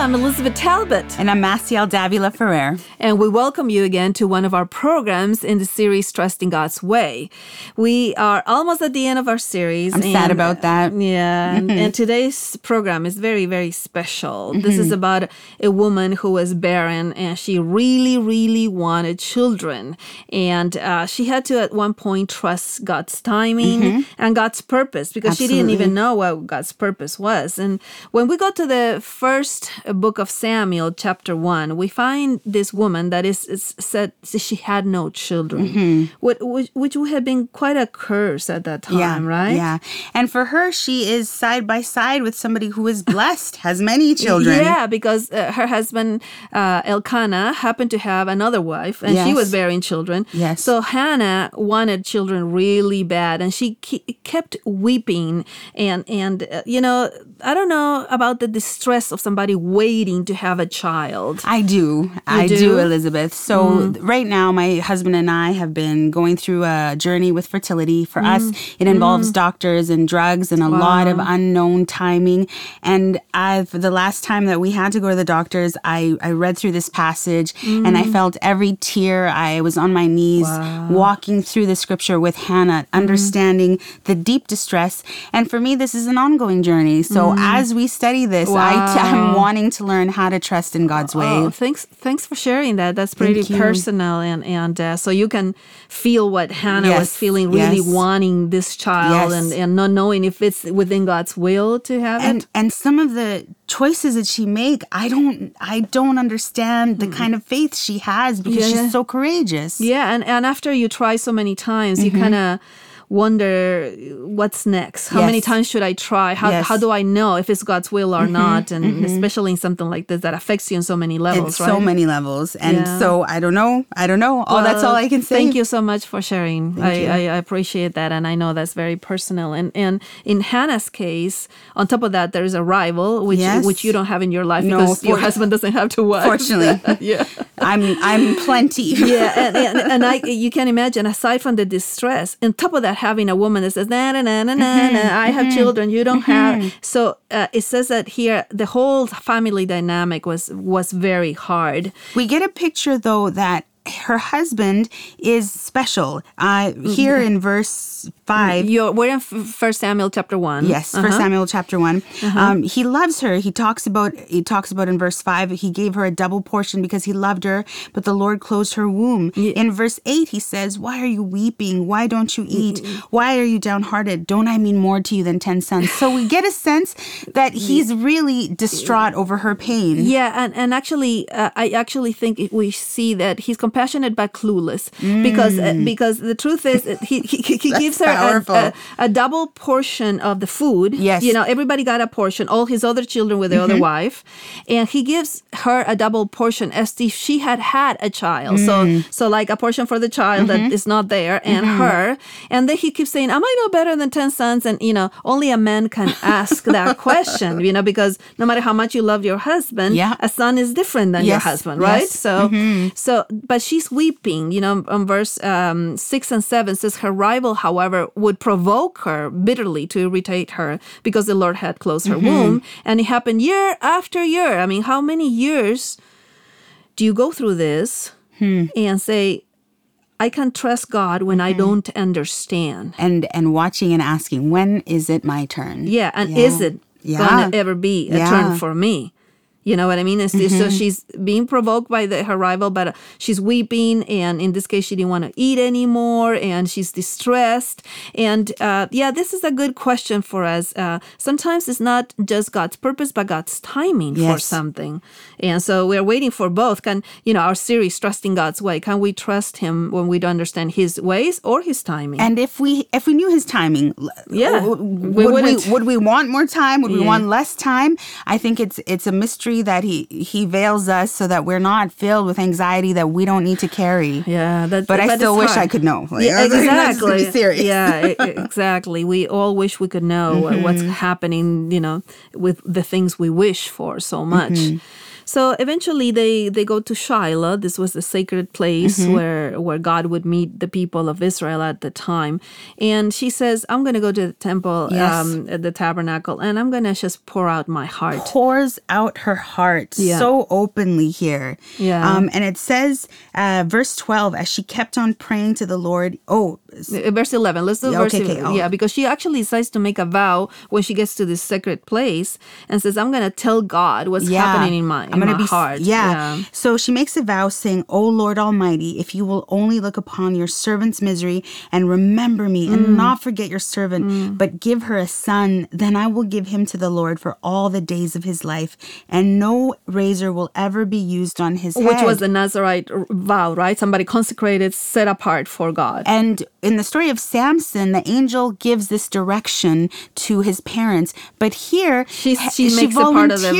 I'm Elizabeth Talbot. And I'm Maciel Davila Ferrer. And we welcome you again to one of our programs in the series Trusting God's Way. We are almost at the end of our series. I'm sad about that. Uh, yeah. and, and today's program is very, very special. This is mm-hmm. about a woman who was barren and she really, really wanted children. And uh, she had to, at one point, trust God's timing mm-hmm. and God's purpose because she didn't even know what God's purpose was. And when we go to the first book of Samuel, chapter one, we find this woman that is, is said she had no children, which, which, which would have been quite a curse at that time, yeah, right? Yeah. And for her, she is side by side with somebody who is blessed, has many children. Yeah, because uh, her husband uh, Elkanah happened to have another wife, and she was bearing children. Yes. So Hannah wanted children really bad, and she ke- kept weeping. And and uh, you know, I don't know about the distress of somebody waiting to have a child. I do. I do? do? Elizabeth. So hmm. right now, my husband and I have been going through a journey with fertility. For us, hmm. it involves hmm. doctors and drugs and a lot of unknown timing. And I've the last time that we had to go to the doctors, I, I read through this passage and I felt every tear. I was on my knees walking through the scripture with Hannah, understanding the deep distress. And for me, this is an ongoing journey. So as we study this, I t- I'm wanting to learn how to trust in God's way. Oh, thanks! Thanks for sharing that. That's pretty personal, and and uh, so you can feel what Hannah was feeling, really yes. wanting this child, Yes. and and not knowing if it's within God's will to have and it. and some of the choices that she make i don't i don't understand the kind of faith she has because Yeah. she's so courageous Yeah, and and after you try so many times, you Mm-hmm. kind of wonder what's next. How many times should I try? How Yes. Mm-hmm. how do I know if it's God's will or not? And especially in something like this that affects you on so many levels, it's right? so many levels and Yeah. so i don't know i don't know oh that's all i can say Thank you so much for sharing. I. I, I appreciate that, and I know that's very personal. And and in Hannah's case, on top of that, there is a rival which Yes. which you don't have in your life No, because your husband doesn't have to wives. Fortunately. yeah. i'm i'm plenty Yeah, and, and, and I, you can imagine, aside from the distress, on top of that, having a woman that says, na, na, na, na, na, Mm-hmm. na, I have children, you don't have. So uh, it says that here, the whole family dynamic was was very hard. we get a picture though that her husband is special uh here in verse 5 You're, we're in First Samuel chapter 1. Yes, Uh-huh. First Samuel chapter one. Um, he loves her. He talks about he talks about in verse five. He gave her a double portion because he loved her, but the Lord closed her womb. In verse eight, he says, "Why are you weeping? Why don't you eat? Why are you downhearted? Don't I mean more to you than ten sons?" So we get a sense that he's really distraught over her pain. Yeah, and and actually, uh, I actually think we see that he's compassionate but clueless because uh, mm. because the truth is uh, he he, he gives her a, a, a double portion of the food. Yes. you know everybody got a portion. All his other children with the other mm-hmm. wife, and he gives her a double portion as if she had had a child. So mm. so like a portion for the child that mm-hmm. is not there and mm-hmm. her, and then he keeps saying, "Am I no better than ten sons?" And you know only a man can ask that question. You know because no matter how much you love your husband, Yeah. a son is different than your husband, right? yes. So, so, but she's weeping. You know, on verse um, six and seven says her rival, however, would provoke her bitterly to irritate her because the Lord had closed her mm-hmm. womb, and it happened year after year. I mean, how many years do you go through this hmm. and say? I can trust God when I mm-hmm. don't understand. And and watching and asking, when is it my turn? Yeah, and Yeah. is it Yeah. gonna ever be a Yeah. turn for me? You know what I mean? It's, it's So she's being provoked by the, her rival, but she's weeping, and in this case, she didn't want to eat anymore, and she's distressed. And uh, yeah, this is a good question for us. Uh, sometimes it's not just God's purpose, but God's timing for Yes. something. And so we're waiting for both. Can you know our series, trusting God's way? Can we trust Him when we don't understand His ways or His timing? And if we if we knew his timing, Yeah, w- we would we wouldn't. we want more time? Would we want less time? I think it's it's a mystery that he he veils us so that we're not filled with anxiety that we don't need to carry. Yeah, that, But I still wish I could know. Like, Yeah, I'm not just gonna exactly. serious. Yeah, exactly. We all wish we could know Mm-hmm. what's happening, you know, with the things we wish for so much. Mm-hmm. So eventually they they go to Shiloh. This was the sacred place Mm-hmm. where where God would meet the people of Israel at the time. And she says, "I'm going to go to the temple, Yes. um, at the tabernacle, and I'm going to just pour out my heart." pours out her heart Yeah. so openly here. Yeah. Um, and it says, uh, verse 12, as she kept on praying to the Lord. Oh, Uh, Verse 11. Let's do Yeah, verse okay, okay. 11. Oh. Yeah, because she actually decides to make a vow when she gets to this sacred place and says, I'm going to tell God what's happening in my, in I'm gonna be, heart. Yeah. So she makes a vow saying, O Lord Almighty, if you will only look upon your servant's misery and remember me Mm. and not forget your servant, but give her a son, then I will give him to the Lord for all the days of his life, and no razor will ever be used on his Which head. Which was the Nazarite vow, right? Somebody consecrated, set apart for God. And in the story of Samson, the angel gives this direction to his parents. But here, She- he- she makes it part of the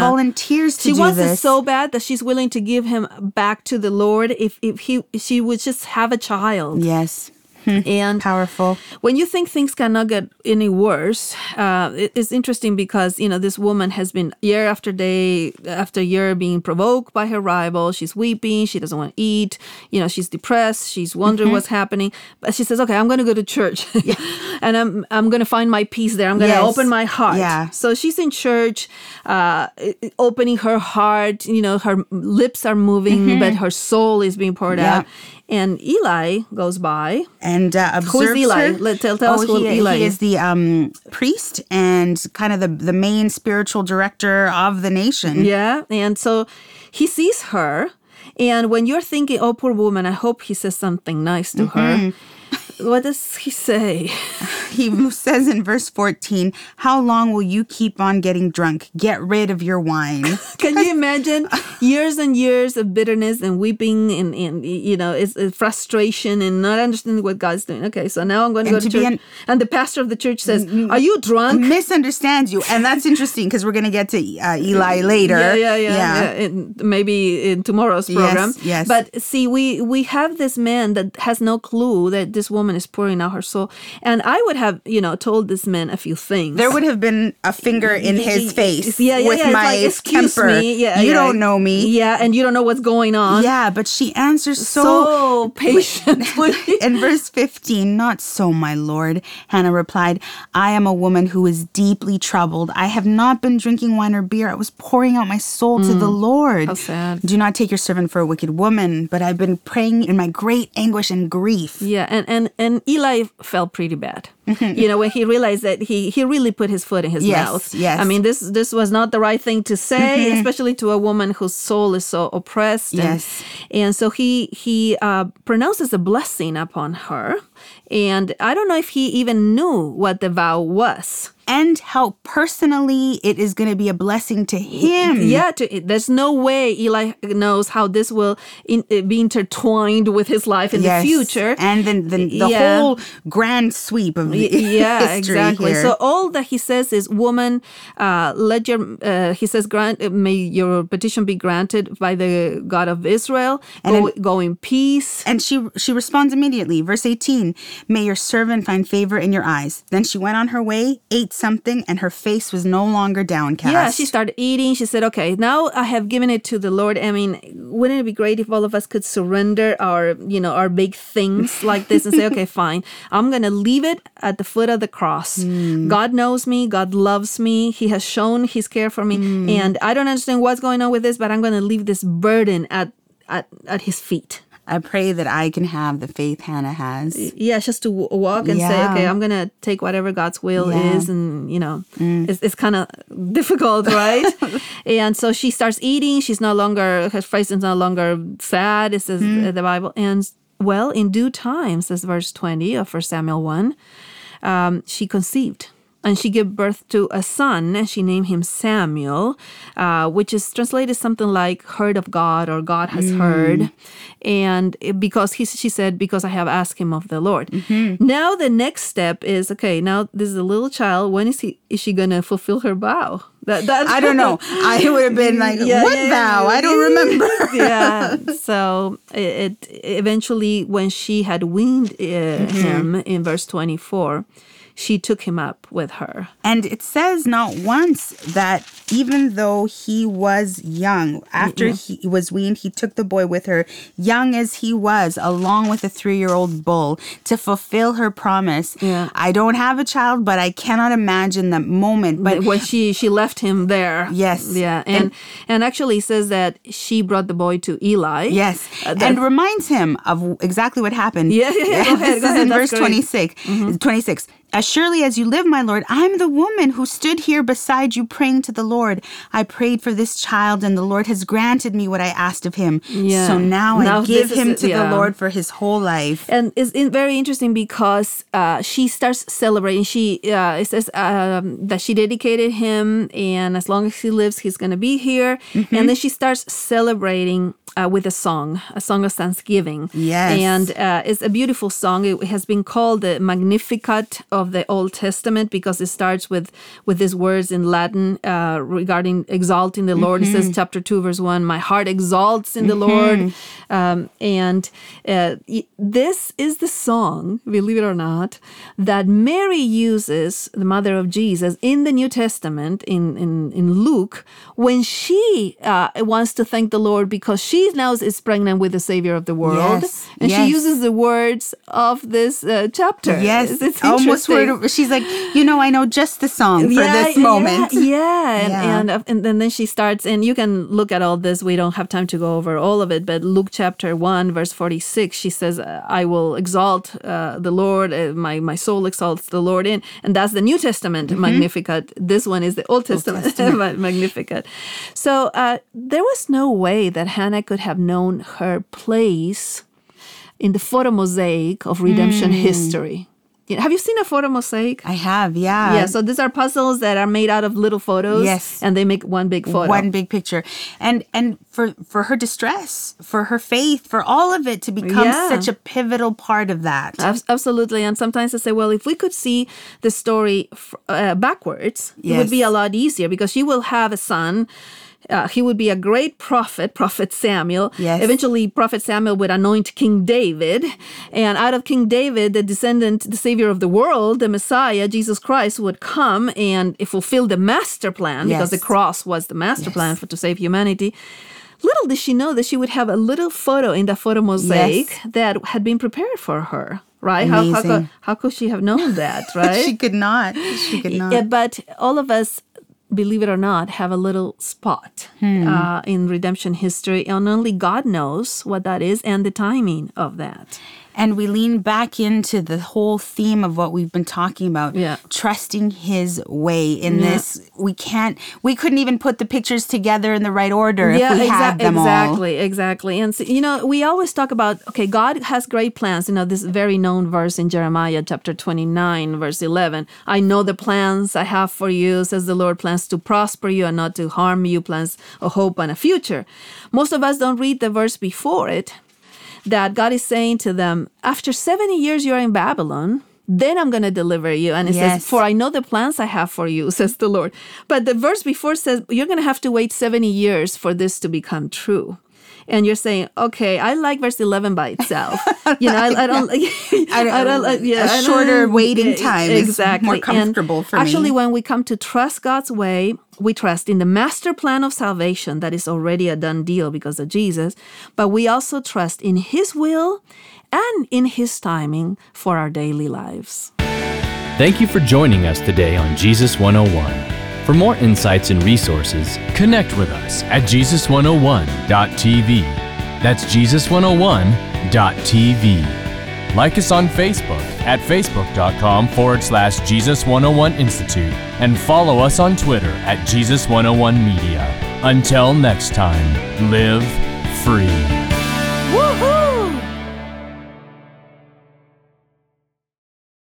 volunteers vows. She volunteers to she wants this. it so bad that she's willing to give him back to the Lord if, if he she would just have a child. yes, And powerful. when you think things cannot get any worse, uh, it- it's interesting because you know this woman has been year after day after year being provoked by her rival. She's weeping. She doesn't want to eat. You know, she's depressed. She's wondering Mm-hmm. what's happening. But she says, "Okay, I'm going to go to church, and I'm I'm going to find my peace there. I'm going to Yes. open my heart." Yeah. So she's in church, uh, opening her heart. You know, her lips are moving, but her soul is being poured Mm-hmm. Yeah. out. And Eli goes by. and uh, observes Eli? her. Let- tell- tell us oh, who he, Eli he is. the um, priest and kind of the, the main spiritual director of the nation. Yeah. And so he sees her. And when you're thinking, oh, poor woman, I hope he says something nice to her. What does he say? He says in verse 14, How long will you keep on getting drunk? Get rid of your wine. Can you imagine years and years of bitterness and weeping and, and you know, it's, it's frustration and not understanding what God's doing? Okay, so now I'm going to And go to, to church. an- and the pastor of the church says, Are you drunk? Misunderstands you. And that's interesting because we're going to get to uh, Eli later. Yeah, yeah, yeah. yeah. In, maybe in tomorrow's Yes, program. yes. But see, we we have this man that has no clue that this woman is pouring out her soul, and I would have, you know, told this man a few things. There would have been a finger in his face yeah, yeah, with yeah. My like, excuse temper. me. Yeah, you yeah. don't know me. Yeah, and you don't know what's going on. Yeah, but she answers so, so patiently. In verse 15, not so, my lord, Hannah replied, I am a woman who is deeply troubled. I have not been drinking wine or beer. I was pouring out my soul to the Lord. Mm. How sad. Do not take your servant for a wicked woman, but I've been praying in my great anguish and grief. Yeah, and and and Eli felt pretty bad. You know, when he realized that he he really put his foot in his Yes, mouth. yes. I mean, this this was not the right thing to say, especially to a woman whose soul is so oppressed. And, Yes. and so he he uh, pronounces a blessing upon her, and I don't know if he even knew what the vow was. And how personally it is going to be a blessing to him. Yeah, to, there's no way Eli knows how this will in, uh, be intertwined with his life in Yes. the future. And then the, the Yeah. whole grand sweep of yeah exactly here. so all that he says is woman uh, let your uh, he says grant may your petition be granted by the god of israel go, go in peace And she she responds immediately. Verse 18, May your servant find favor in your eyes. Then she went on her way, ate something, and her face was no longer downcast. yeah she started eating she said okay now i have given it to the lord i mean wouldn't it be great if all of us could surrender our you know our big things like this and say okay fine i'm gonna leave it at the foot of the cross. God knows me. God loves me. He has shown his care for me. And i don't understand what's going on with this but i'm gonna leave this burden at at, at his feet. I pray that I can have the faith Hannah has. yeah just to w- walk and say okay i'm gonna take whatever god's will Yeah. Mm. is and you know it's, it's kind of difficult right? And so she starts eating. She's no longer her face is no longer sad it says Mm. the bible. And well in due time says verse 20 of 1 samuel 1 um, she conceived and she gave birth to a son and she named him samuel uh, which is translated something like heard of god or god has heard and because he, she said because i have asked him of the lord now the next step is okay now this is a little child when is he is she gonna fulfill her vow That, that's I don't know. I would have been like, Yeah, what yeah, vow? I don't remember. yeah. So it, it eventually, when she had weaned uh, Mm-hmm. him in verse 24, she took him up with her. And it says not once that even though he was young, after he was weaned, he took the boy with her, young as he was, along with a three year old bull, to fulfill her promise. Yeah. I don't have a child, but I cannot imagine that moment. But when she she left him there. Yes. Yeah. And and, actually says that she brought the boy to Eli. Yes, Uh, and reminds him of exactly what happened. Yeah, yeah, yeah. Go ahead, this go is ahead. verse great. Mm-hmm. 26. 26. As surely as you live, my Lord, I'm the woman who stood here beside you praying to the Lord. I prayed for this child, and the Lord has granted me what I asked of him. Yeah. So now, Now I give this is him to yeah. the Lord for his whole life. and it's very interesting because uh, she starts celebrating. She uh, it says um, that she dedicated him, and as long as he lives, he's going to be here. Mm-hmm. And then she starts celebrating uh, with a song, a song of thanksgiving. Yes. and uh, it's a beautiful song. It has been called the Magnificat of the Old Testament because it starts with with these words in Latin uh, regarding exalting the Lord. It says chapter two, verse one, "My heart exalts in the Lord," um, and uh, this is the song, believe it or not, that Mary uses, the mother of Jesus, in the New Testament in in, in Luke when she uh, wants to thank the Lord because she now is pregnant with the Savior of the world, Yes, and yes. she uses the words of this uh, chapter. Yes, it's, it's almost She's like, you know, I know just the song for this moment. Yeah, yeah. And, Yeah. And, uh, and then, then she starts, and you can look at all this. We don't have time to go over all of it, but Luke chapter 1, verse 46, she says, I will exalt uh, the Lord, uh, my, my soul exalts the Lord in. And that's the New Testament Mm-hmm. Magnificat. This one is the Old Testament, Magnificat. So uh, there was no way that Hannah could have known her place in the photo mosaic of redemption Mm. history. Have you seen a photo mosaic? I have, yeah. Yeah, so these are puzzles that are made out of little photos. Yes. And they make one big photo. one big picture and and for for her distress for her faith for all of it to become Yeah. such a pivotal part of that Abs- Absolutely. And sometimes I say, well, if we could see the story f- uh, backwards, it would be a lot easier because she will have a son. Uh, he would be a great prophet, Prophet Samuel. Yes. Eventually, Prophet Samuel would anoint King David. And out of King David, the descendant, the savior of the world, the Messiah, Jesus Christ, would come and fulfill the master plan because the cross was the master plan for to save humanity. Little did she know that she would have a little photo in the photo mosaic Yes. that had been prepared for her, right? How, how, could, how could she have known that, right? she could not she could not Yeah, but all of us, believe it or not, have a little spot Hmm. uh, in redemption history, and only God knows what that is and the timing of that. And we lean back into the whole theme of what we've been talking about Yeah. trusting his way in Yeah. this we can't we couldn't even put the pictures together in the right order if we exa- had them all exactly, exactly. And so, you know, we always talk about okay, God has great plans. You know, this very known verse in Jeremiah chapter 29, verse 11. I know the plans I have for you, says the Lord, plans to prosper you and not to harm you, plans of hope and a future. Most of us don't read the verse before it that God is saying to them, after 70 years you're in Babylon, then I'm going to deliver you. And it Yes. says, For I know the plans I have for you, says the Lord. But the verse before says, You're going to have to wait 70 years for this to become true. And you're saying, okay, I like verse 11 by itself. You know, I, I don't like, I don't- like- a I don't- shorter waiting yeah, time is exactly. more And comfortable for me. Actually, when we come to trust God's way, we trust in the master plan of salvation that is already a done deal because of Jesus, but we also trust in His will and in His timing for our daily lives. Thank you for joining us today on Jesus 101. For more insights and resources, connect with us at Jesus101.tv. That's Jesus101.tv. Like us on Facebook at facebook.com forward slash Jesus101 Institute and follow us on Twitter at Jesus101 Media. Until next time, live free.